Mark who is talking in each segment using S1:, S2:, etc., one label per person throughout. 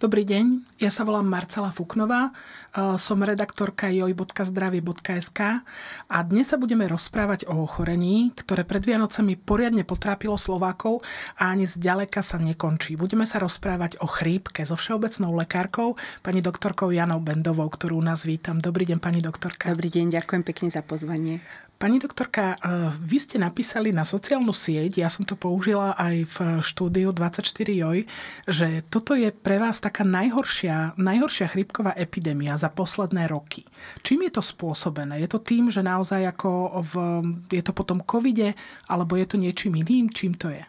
S1: Dobrý deň, ja sa volám Marcela Fuknová, e, som redaktorka joj.zdravie.sk a dnes sa budeme rozprávať o ochorení, ktoré pred Vianocami poriadne potrápilo Slovákov a ani zďaleka sa nekončí. Budeme sa rozprávať o chrípke so všeobecnou lekárkou, pani doktorkou Janou Bendovou, ktorú nás vítam. Dobrý deň, pani doktorka.
S2: Dobrý deň, ďakujem pekne za pozvanie.
S1: Pani doktorka, eh, vy ste napísali na sociálnu sieť, ja som to použila aj v štúdiu 24 joj, že toto je pre vás taká najhoršia, najhoršia chrípková epidémia za posledné roky. Čím je to spôsobené? Je to tým, že naozaj ako v, je to potom covide, alebo je to niečím iným? Čím to je?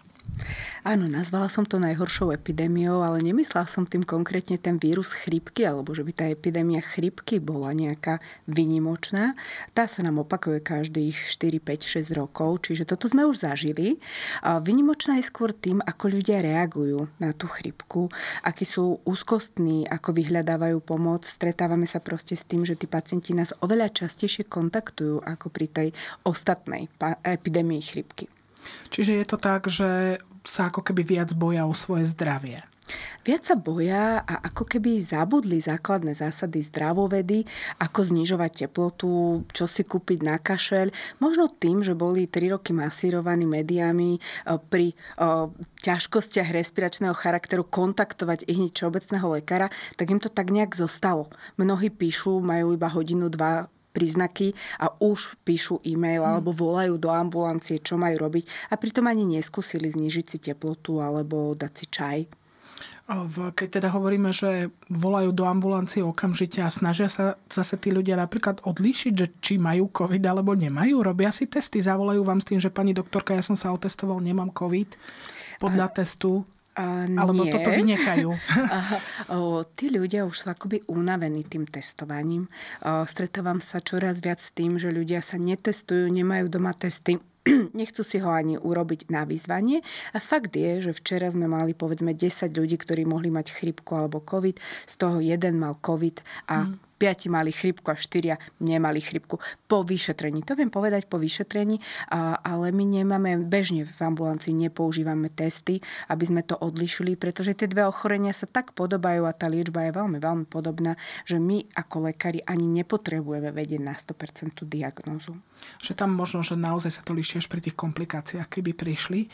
S2: Áno, nazvala som to najhoršou epidémiou, ale nemyslela som tým konkrétne ten vírus chrypky, alebo že by tá epidémia chrypky bola nejaká vynimočná. Tá sa nám opakuje každých 4, 5, 6 rokov, čiže toto sme už zažili. Vynimočná je skôr tým, ako ľudia reagujú na tú chrypku, akí sú úzkostní, ako vyhľadávajú pomoc. Stretávame sa proste s tým, že tí pacienti nás oveľa častejšie kontaktujú ako pri tej ostatnej epidémii chrypky.
S1: Čiže je to tak, že sa ako keby viac boja o svoje zdravie.
S2: Viac sa boja a ako keby zabudli základné zásady zdravovedy, ako znižovať teplotu, čo si kúpiť na kašeľ. Možno tým, že boli 3 roky masírovaní médiami e, pri o, e, ťažkostiach respiračného charakteru kontaktovať ich hneď všeobecného lekára, tak im to tak nejak zostalo. Mnohí píšu, majú iba hodinu, dva príznaky a už píšu e-mail alebo volajú do ambulancie, čo majú robiť a pritom ani neskúsili znižiť si teplotu alebo dať si čaj.
S1: Keď teda hovoríme, že volajú do ambulancie okamžite a snažia sa zase tí ľudia napríklad odlíšiť, že či majú COVID alebo nemajú, robia si testy, zavolajú vám s tým, že pani doktorka, ja som sa otestoval, nemám COVID podľa a... testu a Alebo nie. toto vynechajú.
S2: o, tí ľudia už sú akoby unavení tým testovaním. O, stretávam sa čoraz viac s tým, že ľudia sa netestujú, nemajú doma testy, nechcú si ho ani urobiť na vyzvanie. A fakt je, že včera sme mali povedzme 10 ľudí, ktorí mohli mať chrypku alebo COVID, z toho jeden mal COVID a mm piati mali chrypku a štyria nemali chrypku. Po vyšetrení. To viem povedať po vyšetrení, ale my nemáme, bežne v ambulancii nepoužívame testy, aby sme to odlišili, pretože tie dve ochorenia sa tak podobajú a tá liečba je veľmi, veľmi podobná, že my ako lekári ani nepotrebujeme vedieť na 100% diagnózu.
S1: Že tam možno, že naozaj sa to líši až pri tých komplikáciách, keby prišli.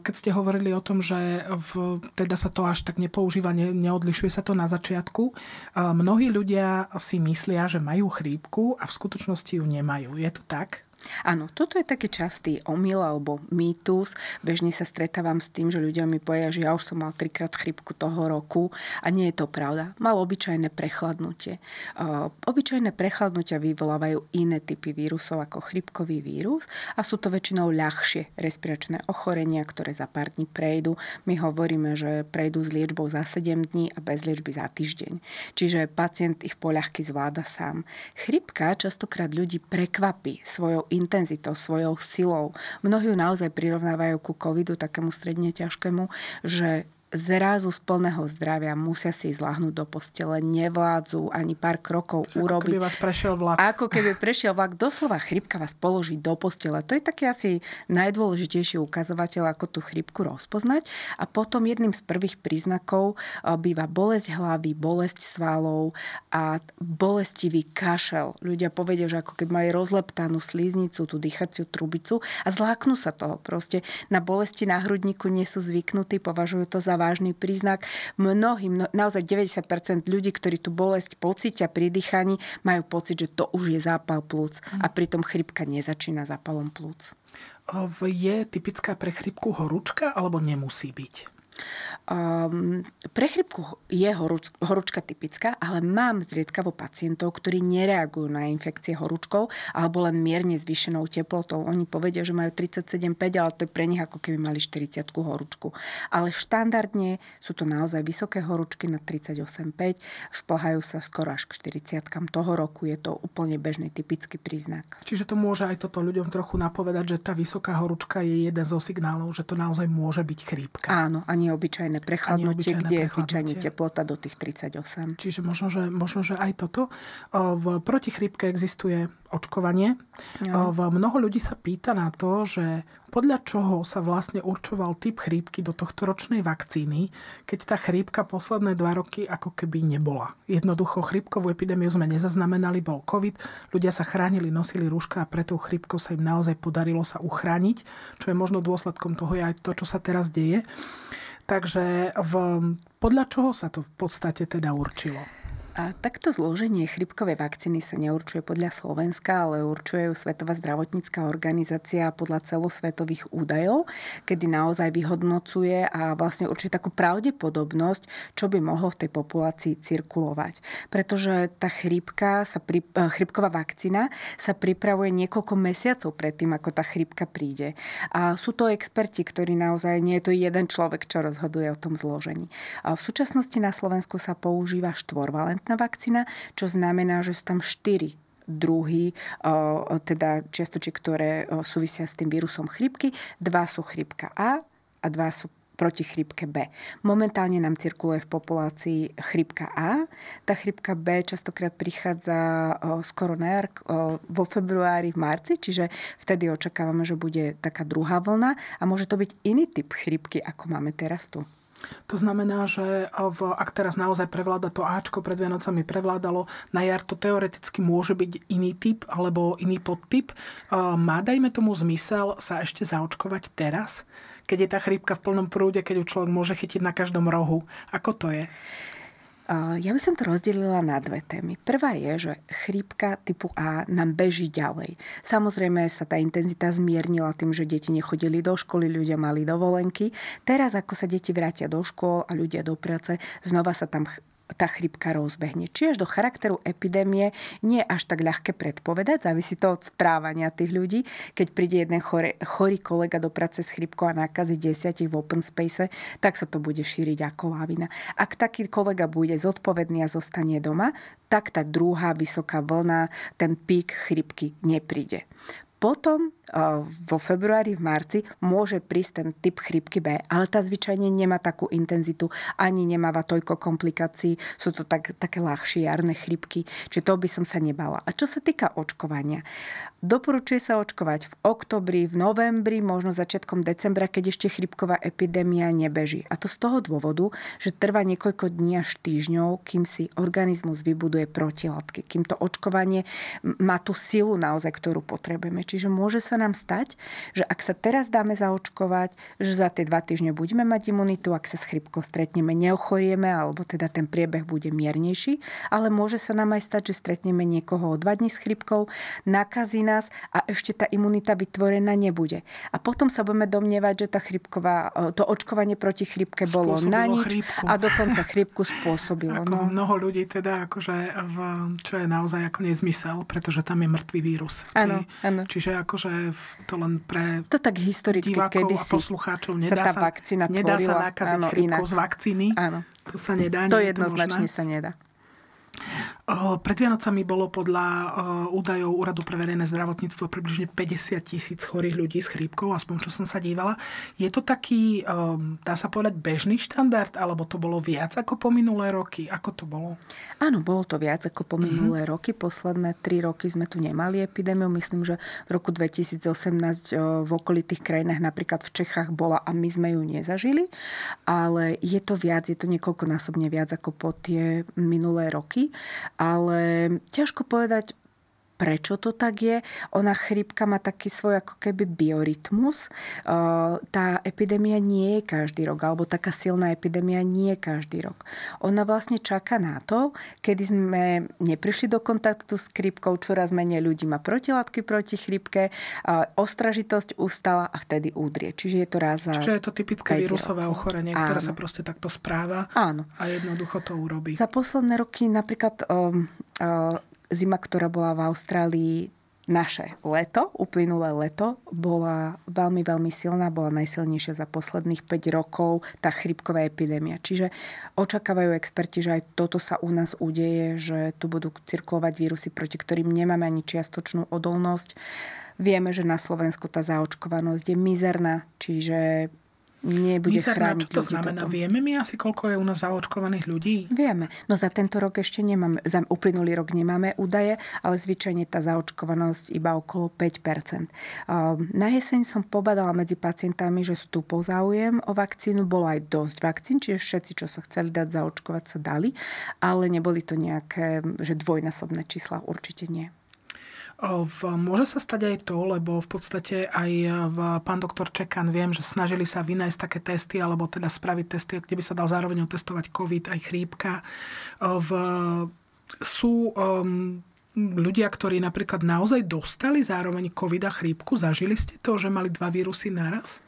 S1: Keď ste hovorili o tom, že v, teda sa to až tak nepoužíva, ne, neodlišuje sa to na začiatku, mnohí ľudia si myslia, že majú chrípku a v skutočnosti ju nemajú. Je to tak?
S2: Áno, toto je taký častý omyl alebo mýtus. Bežne sa stretávam s tým, že ľudia mi povedia, že ja už som mal trikrát chrypku toho roku a nie je to pravda. Mal obyčajné prechladnutie. Obyčajné prechladnutia vyvolávajú iné typy vírusov ako chrypkový vírus a sú to väčšinou ľahšie respiračné ochorenia, ktoré za pár dní prejdú. My hovoríme, že prejdú s liečbou za 7 dní a bez liečby za týždeň. Čiže pacient ich poľahky zvláda sám. Chrypka častokrát ľudí prekvapí svojou intenzitou, svojou silou. Mnohí ju naozaj prirovnávajú ku covidu, takému stredne ťažkému, že zrazu z plného zdravia musia si zlahnúť do postele, nevládzu ani pár krokov
S1: ako
S2: urobiť.
S1: Ako keby vás prešiel vlak.
S2: Ako keby prešiel vlak. Doslova chrypka vás položí do postele. To je taký asi najdôležitejší ukazovateľ, ako tú chrypku rozpoznať. A potom jedným z prvých príznakov e, býva bolesť hlavy, bolesť svalov a bolestivý kašel. Ľudia povedia, že ako keby mali rozleptanú slíznicu, tú dýchaciu trubicu a zláknú sa toho. Proste na bolesti na hrudníku nie sú zvyknutí, považujú to za vážny príznak. Mnohí, mno, naozaj 90% ľudí, ktorí tú bolesť pocítia pri dýchaní, majú pocit, že to už je zápal plúc a pritom chrypka nezačína zápalom plúc.
S1: Je typická pre chrypku horúčka alebo nemusí byť?
S2: Um, pre chrypku je horúč, horúčka typická, ale mám zriedkavo pacientov, ktorí nereagujú na infekcie horúčkou alebo len mierne zvýšenou teplotou. Oni povedia, že majú 37,5, ale to je pre nich ako keby mali 40 horúčku. Ale štandardne sú to naozaj vysoké horúčky na 38,5, šplhajú sa skoro až k 40 toho roku. Je to úplne bežný typický príznak.
S1: Čiže to môže aj toto ľuďom trochu napovedať, že tá vysoká horúčka je jeden zo signálov, že to naozaj môže byť chrípka.
S2: Áno, a nie obyčajné obyčajné prechladnutie, kde je zvyčajne teplota do tých 38.
S1: Čiže možno, že, možno, že aj toto. V protichrípke existuje očkovanie. No. Mnoho ľudí sa pýta na to, že podľa čoho sa vlastne určoval typ chrípky do tohto ročnej vakcíny, keď tá chrípka posledné dva roky ako keby nebola. Jednoducho chrípkovú epidémiu sme nezaznamenali, bol COVID, ľudia sa chránili, nosili rúška a preto chrípkou sa im naozaj podarilo sa uchrániť, čo je možno dôsledkom toho aj to, čo sa teraz deje. Takže v, podľa čoho sa to v podstate teda určilo?
S2: A takto zloženie chrypkovej vakcíny sa neurčuje podľa Slovenska, ale určuje ju Svetová zdravotnícká organizácia podľa celosvetových údajov, kedy naozaj vyhodnocuje a vlastne určuje takú pravdepodobnosť, čo by mohlo v tej populácii cirkulovať. Pretože tá chrypka, sa pri, eh, chrypková vakcína sa pripravuje niekoľko mesiacov predtým, ako tá chrypka príde. A sú to experti, ktorí naozaj, nie je to jeden človek, čo rozhoduje o tom zložení. A v súčasnosti na Slovensku sa používa štvorvalent adjuvantná vakcína, čo znamená, že sú tam štyri druhy, teda čiastočky, ktoré súvisia s tým vírusom chrypky. Dva sú chrypka A a dva sú proti chrypke B. Momentálne nám cirkuluje v populácii chrypka A. Tá chrypka B častokrát prichádza skoro na jar, vo februári, v marci, čiže vtedy očakávame, že bude taká druhá vlna a môže to byť iný typ chrypky, ako máme teraz tu.
S1: To znamená, že v, ak teraz naozaj prevláda to Ačko, pred Vianocami prevládalo, na jar to teoreticky môže byť iný typ alebo iný podtyp. Má, dajme tomu zmysel sa ešte zaočkovať teraz, keď je tá chrípka v plnom prúde, keď ju človek môže chytiť na každom rohu. Ako to je?
S2: Ja by som to rozdelila na dve témy. Prvá je, že chrípka typu A nám beží ďalej. Samozrejme sa tá intenzita zmiernila tým, že deti nechodili do školy, ľudia mali dovolenky. Teraz, ako sa deti vrátia do škôl a ľudia do práce, znova sa tam tá chrypka rozbehne. Či až do charakteru epidémie nie je až tak ľahké predpovedať, závisí to od správania tých ľudí. Keď príde jeden chore, chorý kolega do práce s chrypkou a nákazí desiatich v open space, tak sa to bude šíriť ako lávina. Ak taký kolega bude zodpovedný a zostane doma, tak tá druhá vysoká vlna, ten pík chrypky nepríde. Potom vo februári, v marci môže prísť ten typ chrypky B, ale tá zvyčajne nemá takú intenzitu, ani nemáva toľko komplikácií, sú to tak, také ľahšie jarné chrypky, čiže to by som sa nebala. A čo sa týka očkovania, doporučuje sa očkovať v oktobri, v novembri, možno začiatkom decembra, keď ešte chrypková epidémia nebeží. A to z toho dôvodu, že trvá niekoľko dní až týždňov, kým si organizmus vybuduje protilátky, kým to očkovanie má tú silu naozaj, ktorú potrebujeme. Čiže môže sa nám stať, že ak sa teraz dáme zaočkovať, že za tie dva týždne budeme mať imunitu, ak sa s chrypkou stretneme, neochorieme, alebo teda ten priebeh bude miernejší, ale môže sa nám aj stať, že stretneme niekoho o dva dní s chrypkou, nakazí nás a ešte tá imunita vytvorená nebude. A potom sa budeme domnievať, že tá chrypková, e, to očkovanie proti chrypke bolo spôsobilo na nič chrypku. a dokonca chrypku spôsobilo.
S1: Ako no. Mnoho ľudí teda, akože, čo je naozaj ako nezmysel, pretože tam je mŕtvý vírus.
S2: Áno, áno.
S1: Čiže akože to len pre
S2: to tak historicky,
S1: divákov a poslucháčov nedá
S2: sa, tá vakcína
S1: nedá sa nakaziť áno, chrypkou z vakcíny.
S2: Áno.
S1: To sa nedá.
S2: To jednoznačne sa nedá.
S1: Pred Vianocami bolo podľa údajov Úradu pre verejné zdravotníctvo približne 50 tisíc chorých ľudí s chrípkou, aspoň čo som sa dívala. Je to taký, dá sa povedať, bežný štandard, alebo to bolo viac ako po minulé roky? Ako to bolo?
S2: Áno, bolo to viac ako po minulé mm-hmm. roky. Posledné tri roky sme tu nemali epidémiu. Myslím, že v roku 2018 v okolitých krajinách, napríklad v Čechách bola a my sme ju nezažili. Ale je to viac, je to niekoľkonásobne viac ako po tie minulé roky ale ťažko povedať, prečo to tak je. Ona chrípka má taký svoj ako keby biorytmus. Tá epidémia nie je každý rok, alebo taká silná epidémia nie je každý rok. Ona vlastne čaká na to, kedy sme neprišli do kontaktu s chrípkou, čoraz menej ľudí má protilátky proti chrípke, ostražitosť ustala a vtedy údrie. Čiže je to raz za...
S1: Čiže je to typické vírusové ochorenie, Áno. ktoré sa proste takto správa
S2: Áno.
S1: a jednoducho to urobí.
S2: Za posledné roky napríklad um, zima, ktorá bola v Austrálii, naše leto, uplynulé leto, bola veľmi, veľmi silná, bola najsilnejšia za posledných 5 rokov tá chrypková epidémia. Čiže očakávajú experti, že aj toto sa u nás udeje, že tu budú cirkulovať vírusy, proti ktorým nemáme ani čiastočnú odolnosť. Vieme, že na Slovensku tá zaočkovanosť je mizerná, čiže nebude
S1: Mizerná,
S2: chrániť
S1: čo to znamená? Toto. Vieme my asi, koľko je u nás zaočkovaných ľudí?
S2: Vieme. No za tento rok ešte nemáme, za uplynulý rok nemáme údaje, ale zvyčajne tá zaočkovanosť iba okolo 5%. Na jeseň som pobadala medzi pacientami, že stúpol záujem o vakcínu, bolo aj dosť vakcín, čiže všetci, čo sa chceli dať zaočkovať, sa dali, ale neboli to nejaké, že dvojnásobné čísla, určite nie.
S1: V, môže sa stať aj to, lebo v podstate aj v pán doktor Čekan viem, že snažili sa vynajsť také testy, alebo teda spraviť testy, kde by sa dal zároveň otestovať COVID, aj chrípka. V, sú um, ľudia, ktorí napríklad naozaj dostali zároveň COVID a chrípku, zažili ste to, že mali dva vírusy naraz?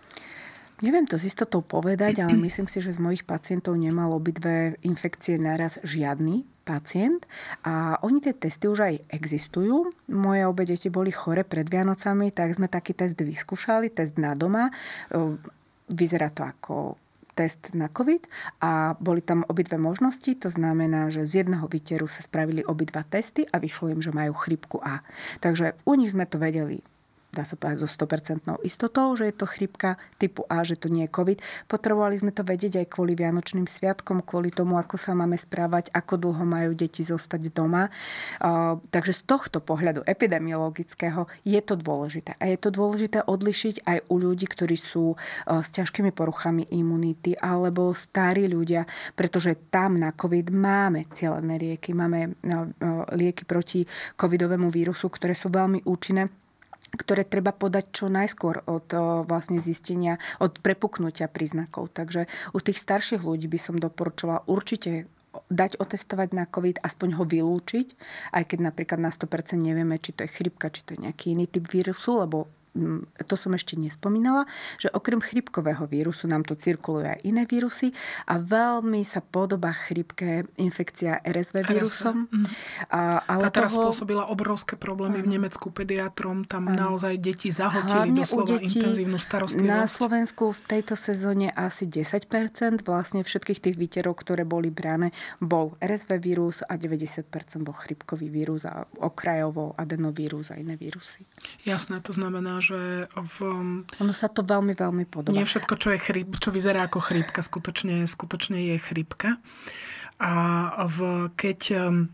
S2: Neviem to s istotou povedať, ale myslím si, že z mojich pacientov nemal obidve infekcie naraz žiadny pacient. A oni tie testy už aj existujú. Moje obe deti boli chore pred Vianocami, tak sme taký test vyskúšali, test na doma. Vyzerá to ako test na COVID a boli tam obidve možnosti. To znamená, že z jedného výteru sa spravili obidva testy a vyšlo im, že majú chrypku A. Takže u nich sme to vedeli dá sa povedať so 100% istotou, že je to chrypka typu A, že to nie je COVID. Potrebovali sme to vedieť aj kvôli Vianočným sviatkom, kvôli tomu, ako sa máme správať, ako dlho majú deti zostať doma. Takže z tohto pohľadu epidemiologického je to dôležité. A je to dôležité odlišiť aj u ľudí, ktorí sú s ťažkými poruchami imunity alebo starí ľudia, pretože tam na COVID máme cielené lieky, máme lieky proti covidovému vírusu, ktoré sú veľmi účinné ktoré treba podať čo najskôr od vlastne zistenia, od prepuknutia príznakov. Takže u tých starších ľudí by som doporučila určite dať otestovať na COVID, aspoň ho vylúčiť, aj keď napríklad na 100% nevieme, či to je chrypka, či to je nejaký iný typ vírusu, lebo to som ešte nespomínala, že okrem chrypkového vírusu nám tu cirkulujú aj iné vírusy a veľmi sa podobá chrypke infekcia RSV vírusom. RSV.
S1: Mhm. A, ale Tá teraz toho... spôsobila obrovské problémy v Nemecku pediatrom. Tam ano. naozaj deti zahltili Hlavne doslova detí intenzívnu starostlivosť.
S2: Na Slovensku v tejto sezóne asi 10% vlastne všetkých tých výterov, ktoré boli brané, bol RSV vírus a 90% bol chrypkový vírus a okrajovo adenovírus a iné vírusy.
S1: Jasné, to znamená, že v...
S2: Ono sa to veľmi, veľmi podobá.
S1: Nie všetko, čo, je chryp, čo vyzerá ako chrípka, skutočne, skutočne je chrípka. A v, keď um,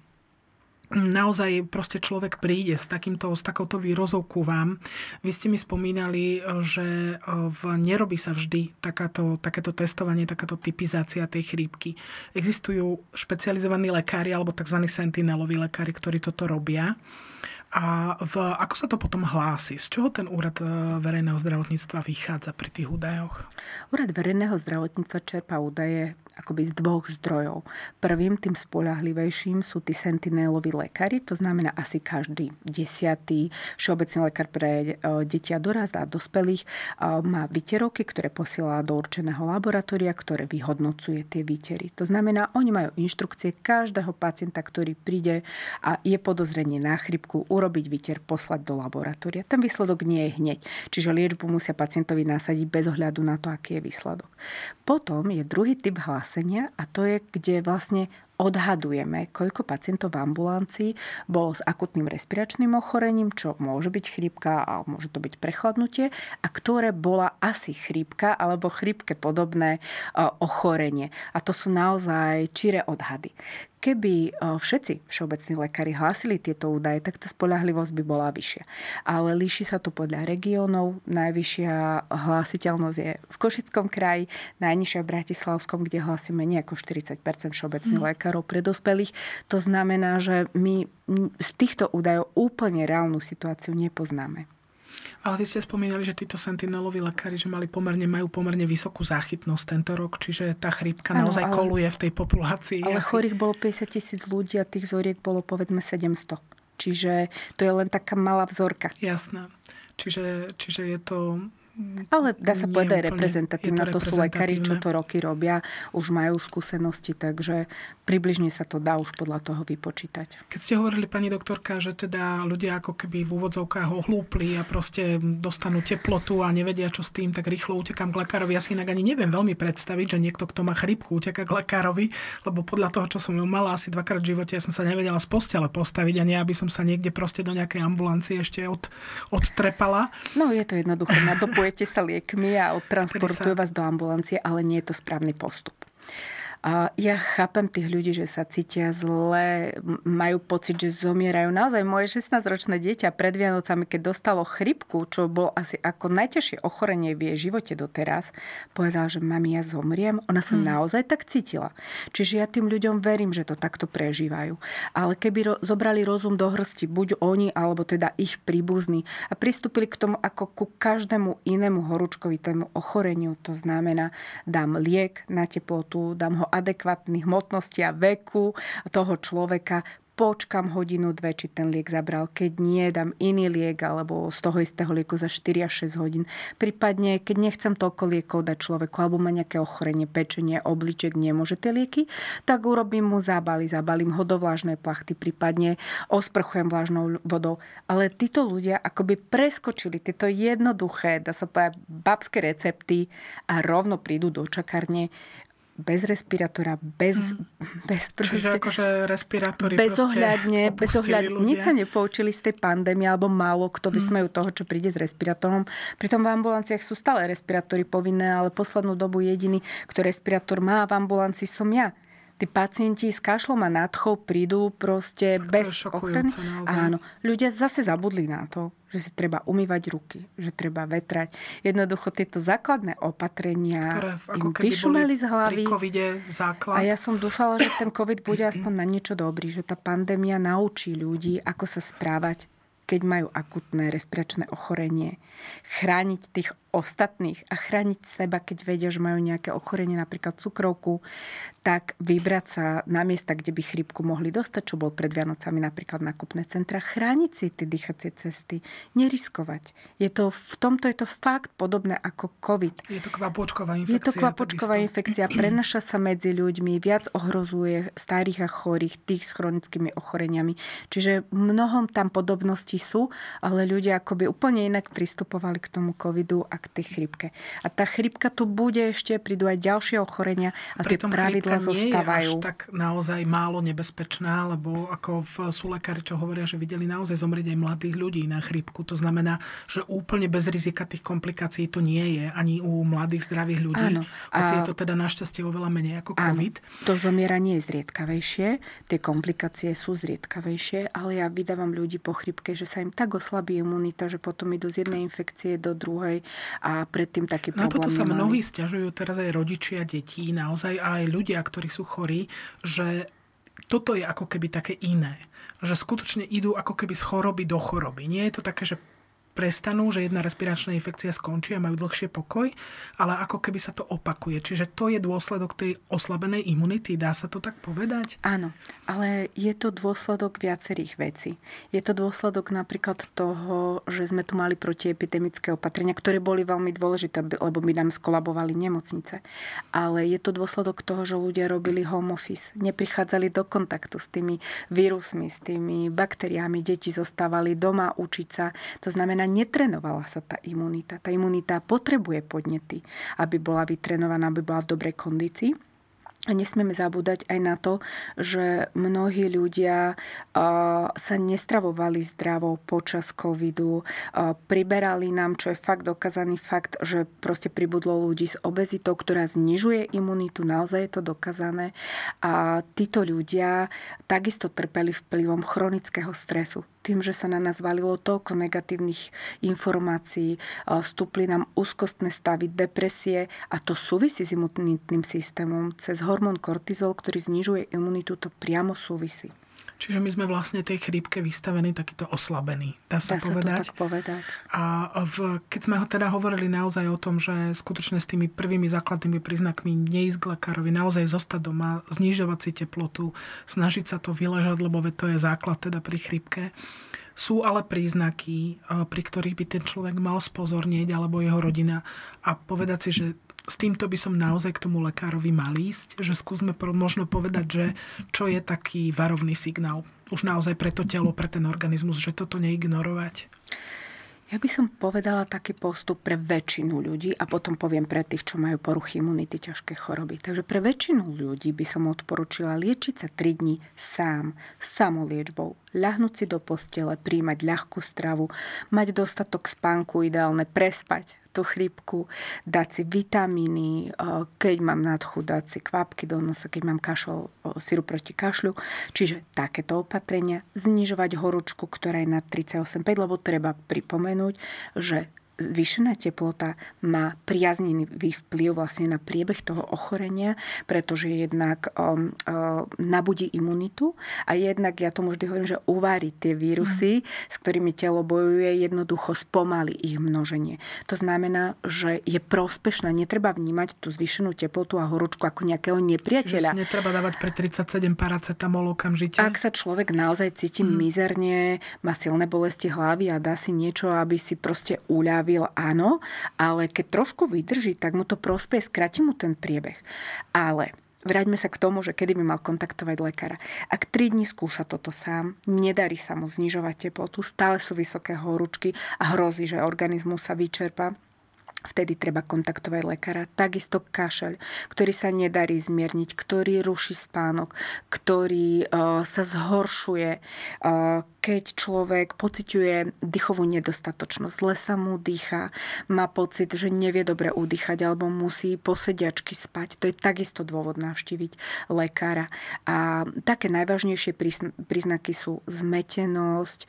S1: naozaj proste človek príde s, takýmto, s takouto výrozou ku vám. Vy ste mi spomínali, že v, nerobí sa vždy takáto, takéto testovanie, takáto typizácia tej chrípky. Existujú špecializovaní lekári alebo tzv. sentineloví lekári, ktorí toto robia. A v, ako sa to potom hlási? Z čoho ten úrad e, verejného zdravotníctva vychádza pri tých údajoch?
S2: Úrad verejného zdravotníctva čerpá údaje akoby z dvoch zdrojov. Prvým, tým spolahlivejším sú tí sentineloví lekári, to znamená asi každý desiatý všeobecný lekár pre e, deti a dorast a dospelých e, má výterovky, ktoré posiela do určeného laboratória, ktoré vyhodnocuje tie výtery. To znamená, oni majú inštrukcie každého pacienta, ktorý príde a je podozrenie na chrypku, urobiť výter, poslať do laboratória. Ten výsledok nie je hneď. Čiže liečbu musia pacientovi nasadiť bez ohľadu na to, aký je výsledok. Potom je druhý typ hlas hlásenia a to je, kde vlastne odhadujeme, koľko pacientov v ambulancii bolo s akutným respiračným ochorením, čo môže byť chrípka a môže to byť prechladnutie, a ktoré bola asi chrípka alebo chrípke podobné e, ochorenie. A to sú naozaj čire odhady. Keby všetci všeobecní lekári hlásili tieto údaje, tak tá spolahlivosť by bola vyššia. Ale líši sa to podľa regiónov. Najvyššia hlásiteľnosť je v Košickom kraji, najnižšia v Bratislavskom, kde hlásime nie ako 40 všeobecných mm. lekárov pre dospelých. To znamená, že my z týchto údajov úplne reálnu situáciu nepoznáme.
S1: Ale vy ste spomínali, že títo sentineloví lekári, že mali pomerne, majú pomerne vysokú záchytnosť tento rok, čiže tá chrípka ano, naozaj ale, koluje v tej populácii.
S2: Ale asi... chorých bolo 50 tisíc ľudí a tých zoriek bolo povedzme 700. Čiže to je len taká malá vzorka.
S1: Jasné. Čiže, čiže je to
S2: ale dá sa povedať aj reprezentatívne. To, to sú lekári, čo to roky robia, už majú skúsenosti, takže približne sa to dá už podľa toho vypočítať.
S1: Keď ste hovorili, pani doktorka, že teda ľudia ako keby v úvodzovkách ohlúpli a proste dostanú teplotu a nevedia, čo s tým, tak rýchlo utekám k lekárovi. Ja si inak ani neviem veľmi predstaviť, že niekto, kto má chrypku, uteká k lekárovi, lebo podľa toho, čo som ju mala asi dvakrát v živote, ja som sa nevedela z postele postaviť a nie, aby som sa niekde proste do nejakej ambulancie ešte od, odtrepala.
S2: No je to jednoduché. Na dobu očkujete sa liekmi a odtransportujú vás do ambulancie, ale nie je to správny postup. Ja chápem tých ľudí, že sa cítia zle, majú pocit, že zomierajú. Naozaj moje 16-ročné dieťa pred Vianocami, keď dostalo chrypku, čo bolo asi ako najťažšie ochorenie v jej živote doteraz, povedala, že mami, ja zomriem. Ona sa hmm. naozaj tak cítila. Čiže ja tým ľuďom verím, že to takto prežívajú. Ale keby ro- zobrali rozum do hrsti, buď oni, alebo teda ich príbuzní a pristúpili k tomu ako ku každému inému horúčkovitému ochoreniu, to znamená, dám liek na teplotu, dám ho adekvátnych hmotnosti a veku toho človeka, počkam hodinu, dve, či ten liek zabral. Keď nie, dám iný liek alebo z toho istého lieku za 4 až 6 hodín. Prípadne, keď nechcem toľko liekov dať človeku alebo má nejaké ochorenie, pečenie, obliček, nemôže tie lieky, tak urobím mu zábaly, zabalím ho do vlážnej plachty, prípadne osprchujem vlážnou vodou. Ale títo ľudia akoby preskočili tieto jednoduché, dá sa povedať, babské recepty a rovno prídu do čakárne bez respirátora, bez, mm. bez
S1: proste, Čiže akože respirátory
S2: bezohľadne, bezohľadne, nič sa nepoučili z tej pandémie, alebo málo kto mm. vysmejú toho, čo príde s respirátorom. Pritom v ambulanciách sú stále respirátory povinné, ale poslednú dobu jediný, kto respirátor má v ambulancii som ja tí pacienti s kašlom a nadchou prídu proste tak bez ochrany. Áno, ľudia zase zabudli na to, že si treba umývať ruky, že treba vetrať. Jednoducho tieto základné opatrenia Ktoré im vyšumeli z hlavy.
S1: základ.
S2: A ja som dúfala, že ten COVID bude aspoň na niečo dobrý, že tá pandémia naučí ľudí, ako sa správať keď majú akutné respiračné ochorenie. Chrániť tých ostatných a chrániť seba, keď vedia, že majú nejaké ochorenie, napríklad cukrovku, tak vybrať sa na miesta, kde by chrípku mohli dostať, čo bol pred Vianocami napríklad nakupné centra, chrániť si tie dýchacie cesty, neriskovať. Je to, v tomto je to fakt podobné ako COVID.
S1: Je to kvapôčková infekcia.
S2: Je to kvapôčková infekcia, prenaša sa medzi ľuďmi, viac ohrozuje starých a chorých, tých s chronickými ochoreniami. Čiže mnohom tam podobnosti sú, ale ľudia akoby úplne inak pristupovali k tomu covidu a k tej chrypke. A tá chrypka tu bude ešte, prídu aj ďalšie ochorenia a tie pravidla zostávajú.
S1: Nie je až tak naozaj málo nebezpečná, lebo ako v, sú lekári, čo hovoria, že videli naozaj zomrieť aj mladých ľudí na chrypku. To znamená, že úplne bez rizika tých komplikácií to nie je ani u mladých zdravých ľudí. Áno. A... Hoci je to teda našťastie oveľa menej ako COVID.
S2: Áno. To zomieranie je zriedkavejšie, tie komplikácie sú zriedkavejšie, ale ja vydávam ľudí po chrypke, že sa im tak oslabí imunita, že potom idú z jednej infekcie do druhej a predtým taký problém
S1: Na toto sa
S2: nemali.
S1: mnohí stiažujú teraz aj rodičia detí, naozaj aj ľudia, ktorí sú chorí, že toto je ako keby také iné. Že skutočne idú ako keby z choroby do choroby. Nie je to také, že prestanú, že jedna respiračná infekcia skončí a majú dlhšie pokoj, ale ako keby sa to opakuje. Čiže to je dôsledok tej oslabenej imunity, dá sa to tak povedať?
S2: Áno, ale je to dôsledok viacerých vecí. Je to dôsledok napríklad toho, že sme tu mali protiepidemické opatrenia, ktoré boli veľmi dôležité, lebo by nám skolabovali nemocnice. Ale je to dôsledok toho, že ľudia robili home office, neprichádzali do kontaktu s tými vírusmi, s tými baktériami, deti zostávali doma učiť sa. To znamená, znamená, netrenovala sa tá imunita. Tá imunita potrebuje podnety, aby bola vytrenovaná, aby bola v dobrej kondícii. A nesmieme zabúdať aj na to, že mnohí ľudia sa nestravovali zdravo počas covidu, priberali nám, čo je fakt dokázaný fakt, že proste pribudlo ľudí s obezitou, ktorá znižuje imunitu, naozaj je to dokázané. A títo ľudia takisto trpeli vplyvom chronického stresu tým, že sa na nás valilo toľko negatívnych informácií, stúpli nám úzkostné stavy, depresie a to súvisí s imunitným systémom. Cez hormón kortizol, ktorý znižuje imunitu, to priamo súvisí.
S1: Čiže my sme vlastne tej chrípke vystavení takýto oslabení, dá sa
S2: dá
S1: povedať.
S2: Sa to tak povedať.
S1: A v, keď sme ho teda hovorili naozaj o tom, že skutočne s tými prvými základnými príznakmi neísť k lekárovi, naozaj zostať doma, znižovať si teplotu, snažiť sa to vyležať, lebo to je základ teda pri chrípke. Sú ale príznaky, pri ktorých by ten človek mal spozornieť, alebo jeho rodina a povedať si, že s týmto by som naozaj k tomu lekárovi mal ísť, že skúsme možno povedať, že čo je taký varovný signál už naozaj pre to telo, pre ten organizmus, že toto neignorovať.
S2: Ja by som povedala taký postup pre väčšinu ľudí a potom poviem pre tých, čo majú poruchy imunity, ťažké choroby. Takže pre väčšinu ľudí by som odporúčila liečiť sa 3 dní sám, samoliečbou. Ľahnúť si do postele, príjmať ľahkú stravu, mať dostatok spánku, ideálne prespať tú chrípku, dať si vitamíny, keď mám nadchu, dať si kvapky do nosa, keď mám kašel, sirup proti kašľu. Čiže takéto opatrenia, znižovať horúčku, ktorá je na 38,5, lebo treba pripomenúť, že zvýšená teplota má priaznivý vplyv vlastne na priebeh toho ochorenia, pretože jednak um, um, nabudí imunitu a jednak, ja tomu vždy hovorím, že uvári tie vírusy, mm. s ktorými telo bojuje, jednoducho spomalí ich množenie. To znamená, že je prospešná, netreba vnímať tú zvýšenú teplotu a horúčku ako nejakého nepriateľa.
S1: Čiže si netreba dávať pre 37 paracetamol okamžite?
S2: Ak sa človek naozaj cíti mm. mizerne, má silné bolesti hlavy a dá si niečo, aby si proste uľavil uľavil, áno, ale keď trošku vydrží, tak mu to prospeje, skráti mu ten priebeh. Ale Vráťme sa k tomu, že kedy by mal kontaktovať lekára. Ak 3 dní skúša toto sám, nedarí sa mu znižovať teplotu, stále sú vysoké horúčky a hrozí, že organizmus sa vyčerpa, vtedy treba kontaktovať lekára. Takisto kašeľ, ktorý sa nedarí zmierniť, ktorý ruší spánok, ktorý uh, sa zhoršuje, uh, keď človek pociťuje dýchovú nedostatočnosť, zle sa mu dýcha, má pocit, že nevie dobre udýchať alebo musí posediačky spať, to je takisto dôvod navštíviť lekára. A také najvážnejšie príznaky sú zmetenosť,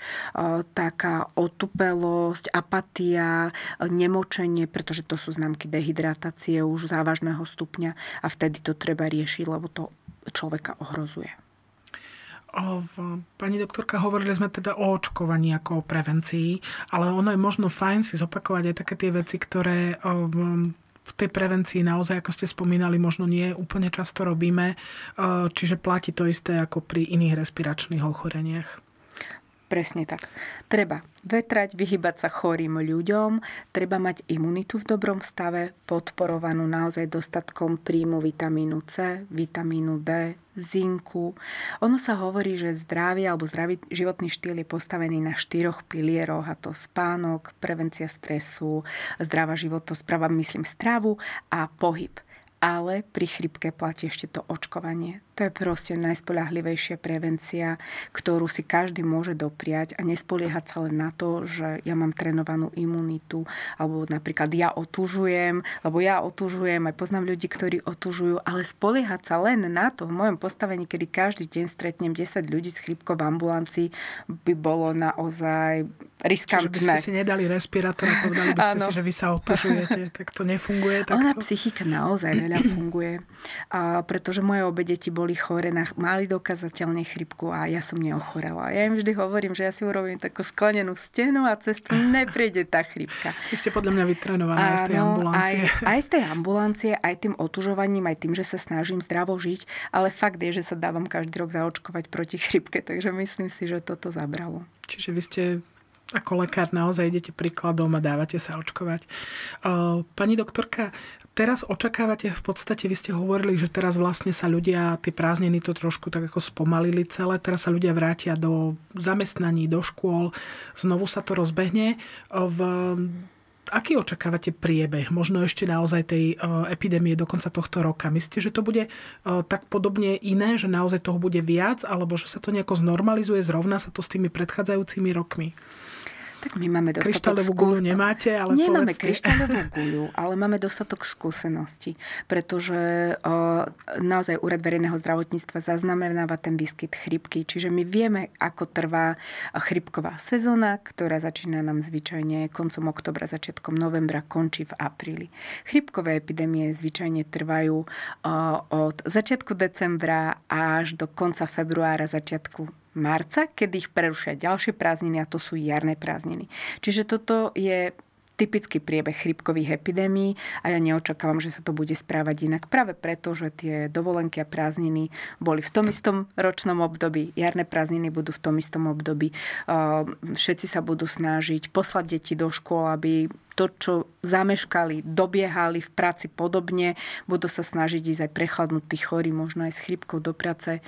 S2: taká otupelosť, apatia, nemočenie, pretože to sú známky dehydratácie už závažného stupňa a vtedy to treba riešiť, lebo to človeka ohrozuje.
S1: Pani doktorka, hovorili sme teda o očkovaní ako o prevencii, ale ono je možno fajn si zopakovať aj také tie veci, ktoré v tej prevencii naozaj, ako ste spomínali, možno nie úplne často robíme, čiže platí to isté ako pri iných respiračných ochoreniach.
S2: Presne tak. Treba vetrať, vyhybať sa chorým ľuďom, treba mať imunitu v dobrom stave, podporovanú naozaj dostatkom príjmu vitamínu C, vitamínu D, zinku. Ono sa hovorí, že zdravie alebo zdravý životný štýl je postavený na štyroch pilieroch a to spánok, prevencia stresu, zdravá životospráva, myslím stravu a pohyb ale pri chrypke platí ešte to očkovanie. To je proste najspolahlivejšia prevencia, ktorú si každý môže dopriať a nespoliehať sa len na to, že ja mám trénovanú imunitu, alebo napríklad ja otužujem, lebo ja otužujem, aj poznám ľudí, ktorí otužujú, ale spoliehať sa len na to v mojom postavení, kedy každý deň stretnem 10 ľudí s chrypkou v ambulancii, by bolo naozaj riskantné.
S1: Čiže by ste si nedali respirátor a povedali by ste si, že vy sa otužujete, tak to nefunguje takto?
S2: Ona psychika naozaj veľa funguje, a pretože moje obe deti boli boli chore, mali dokazateľne chrypku a ja som neochorela. Ja im vždy hovorím, že ja si urobím takú sklenenú stenu a cez to neprejde tá chrypka.
S1: Vy ste podľa mňa vytrenovaná aj z tej ambulancie.
S2: Aj, aj z tej ambulancie, aj tým otužovaním, aj tým, že sa snažím zdravo žiť, ale fakt je, že sa dávam každý rok zaočkovať proti chrypke, takže myslím si, že toto zabralo.
S1: Čiže vy ste ako lekár naozaj idete príkladom a dávate sa očkovať. Pani doktorka, teraz očakávate v podstate, vy ste hovorili, že teraz vlastne sa ľudia, tie prázdniny to trošku tak ako spomalili celé, teraz sa ľudia vrátia do zamestnaní, do škôl, znovu sa to rozbehne. V Aký očakávate priebeh, možno ešte naozaj tej epidémie do konca tohto roka? Myslíte, že to bude tak podobne iné, že naozaj toho bude viac, alebo že sa to nejako znormalizuje, zrovna sa to s tými predchádzajúcimi rokmi?
S2: Tak my máme dostatok
S1: Kryštáľovú guľu nemáte, ale
S2: Nemáme
S1: povedzte.
S2: kryštáľovú guľu, ale máme dostatok skúseností, pretože o, naozaj Úrad verejného zdravotníctva zaznamenáva ten výskyt chrypky, čiže my vieme, ako trvá chrypková sezóna, ktorá začína nám zvyčajne koncom oktobra, začiatkom novembra, končí v apríli. Chrypkové epidémie zvyčajne trvajú o, od začiatku decembra až do konca februára, začiatku marca, kedy ich prerušia ďalšie prázdniny a to sú jarné prázdniny. Čiže toto je typický priebeh chrypkových epidémií a ja neočakávam, že sa to bude správať inak. Práve preto, že tie dovolenky a prázdniny boli v tom istom ročnom období, jarné prázdniny budú v tom istom období. Všetci sa budú snažiť poslať deti do škôl, aby to, čo zameškali, dobiehali v práci podobne, budú sa snažiť ísť aj prechladnúť tých chorí, možno aj s chrypkou do práce.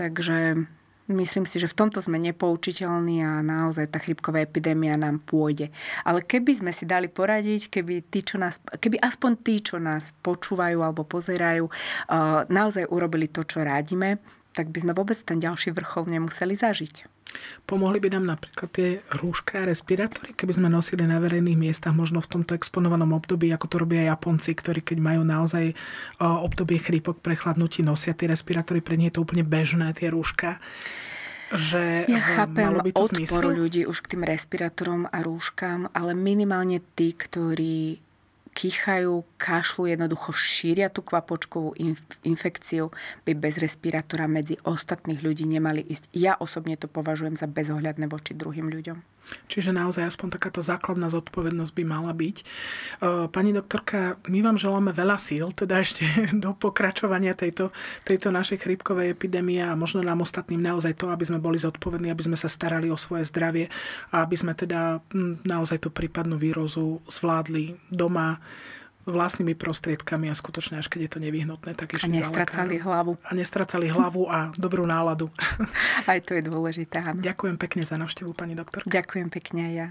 S2: Takže Myslím si, že v tomto sme nepoučiteľní a naozaj tá chrypková epidémia nám pôjde. Ale keby sme si dali poradiť, keby, tí, čo nás, keby aspoň tí, čo nás počúvajú alebo pozerajú, naozaj urobili to, čo rádime, tak by sme vôbec ten ďalší vrchol nemuseli zažiť.
S1: Pomohli by nám napríklad tie rúška a respirátory, keby sme nosili na verejných miestach, možno v tomto exponovanom období, ako to robia Japonci, ktorí keď majú naozaj obdobie chrípok prechladnutí, nosia tie respirátory, pre nich je to úplne bežné, tie rúška že
S2: ja chápem
S1: malo by to
S2: odpor
S1: zmysel?
S2: ľudí už k tým respirátorom a rúškam, ale minimálne tí, ktorí kýchajú, kašľú, jednoducho šíria tú kvapočkovú infekciu, by bez respirátora medzi ostatných ľudí nemali ísť. Ja osobne to považujem za bezohľadné voči druhým ľuďom.
S1: Čiže naozaj aspoň takáto základná zodpovednosť by mala byť. Pani doktorka, my vám želáme veľa síl, teda ešte do pokračovania tejto, tejto našej chrípkovej epidémie a možno nám ostatným naozaj to, aby sme boli zodpovední, aby sme sa starali o svoje zdravie a aby sme teda naozaj tú prípadnú výrozu zvládli doma vlastnými prostriedkami a skutočne až keď je to nevyhnutné, tak
S2: išli A nestracali hlavu.
S1: A nestracali hlavu a dobrú náladu.
S2: Aj to je dôležité, áno.
S1: Ďakujem pekne za návštevu, pani doktor.
S2: Ďakujem pekne aj ja.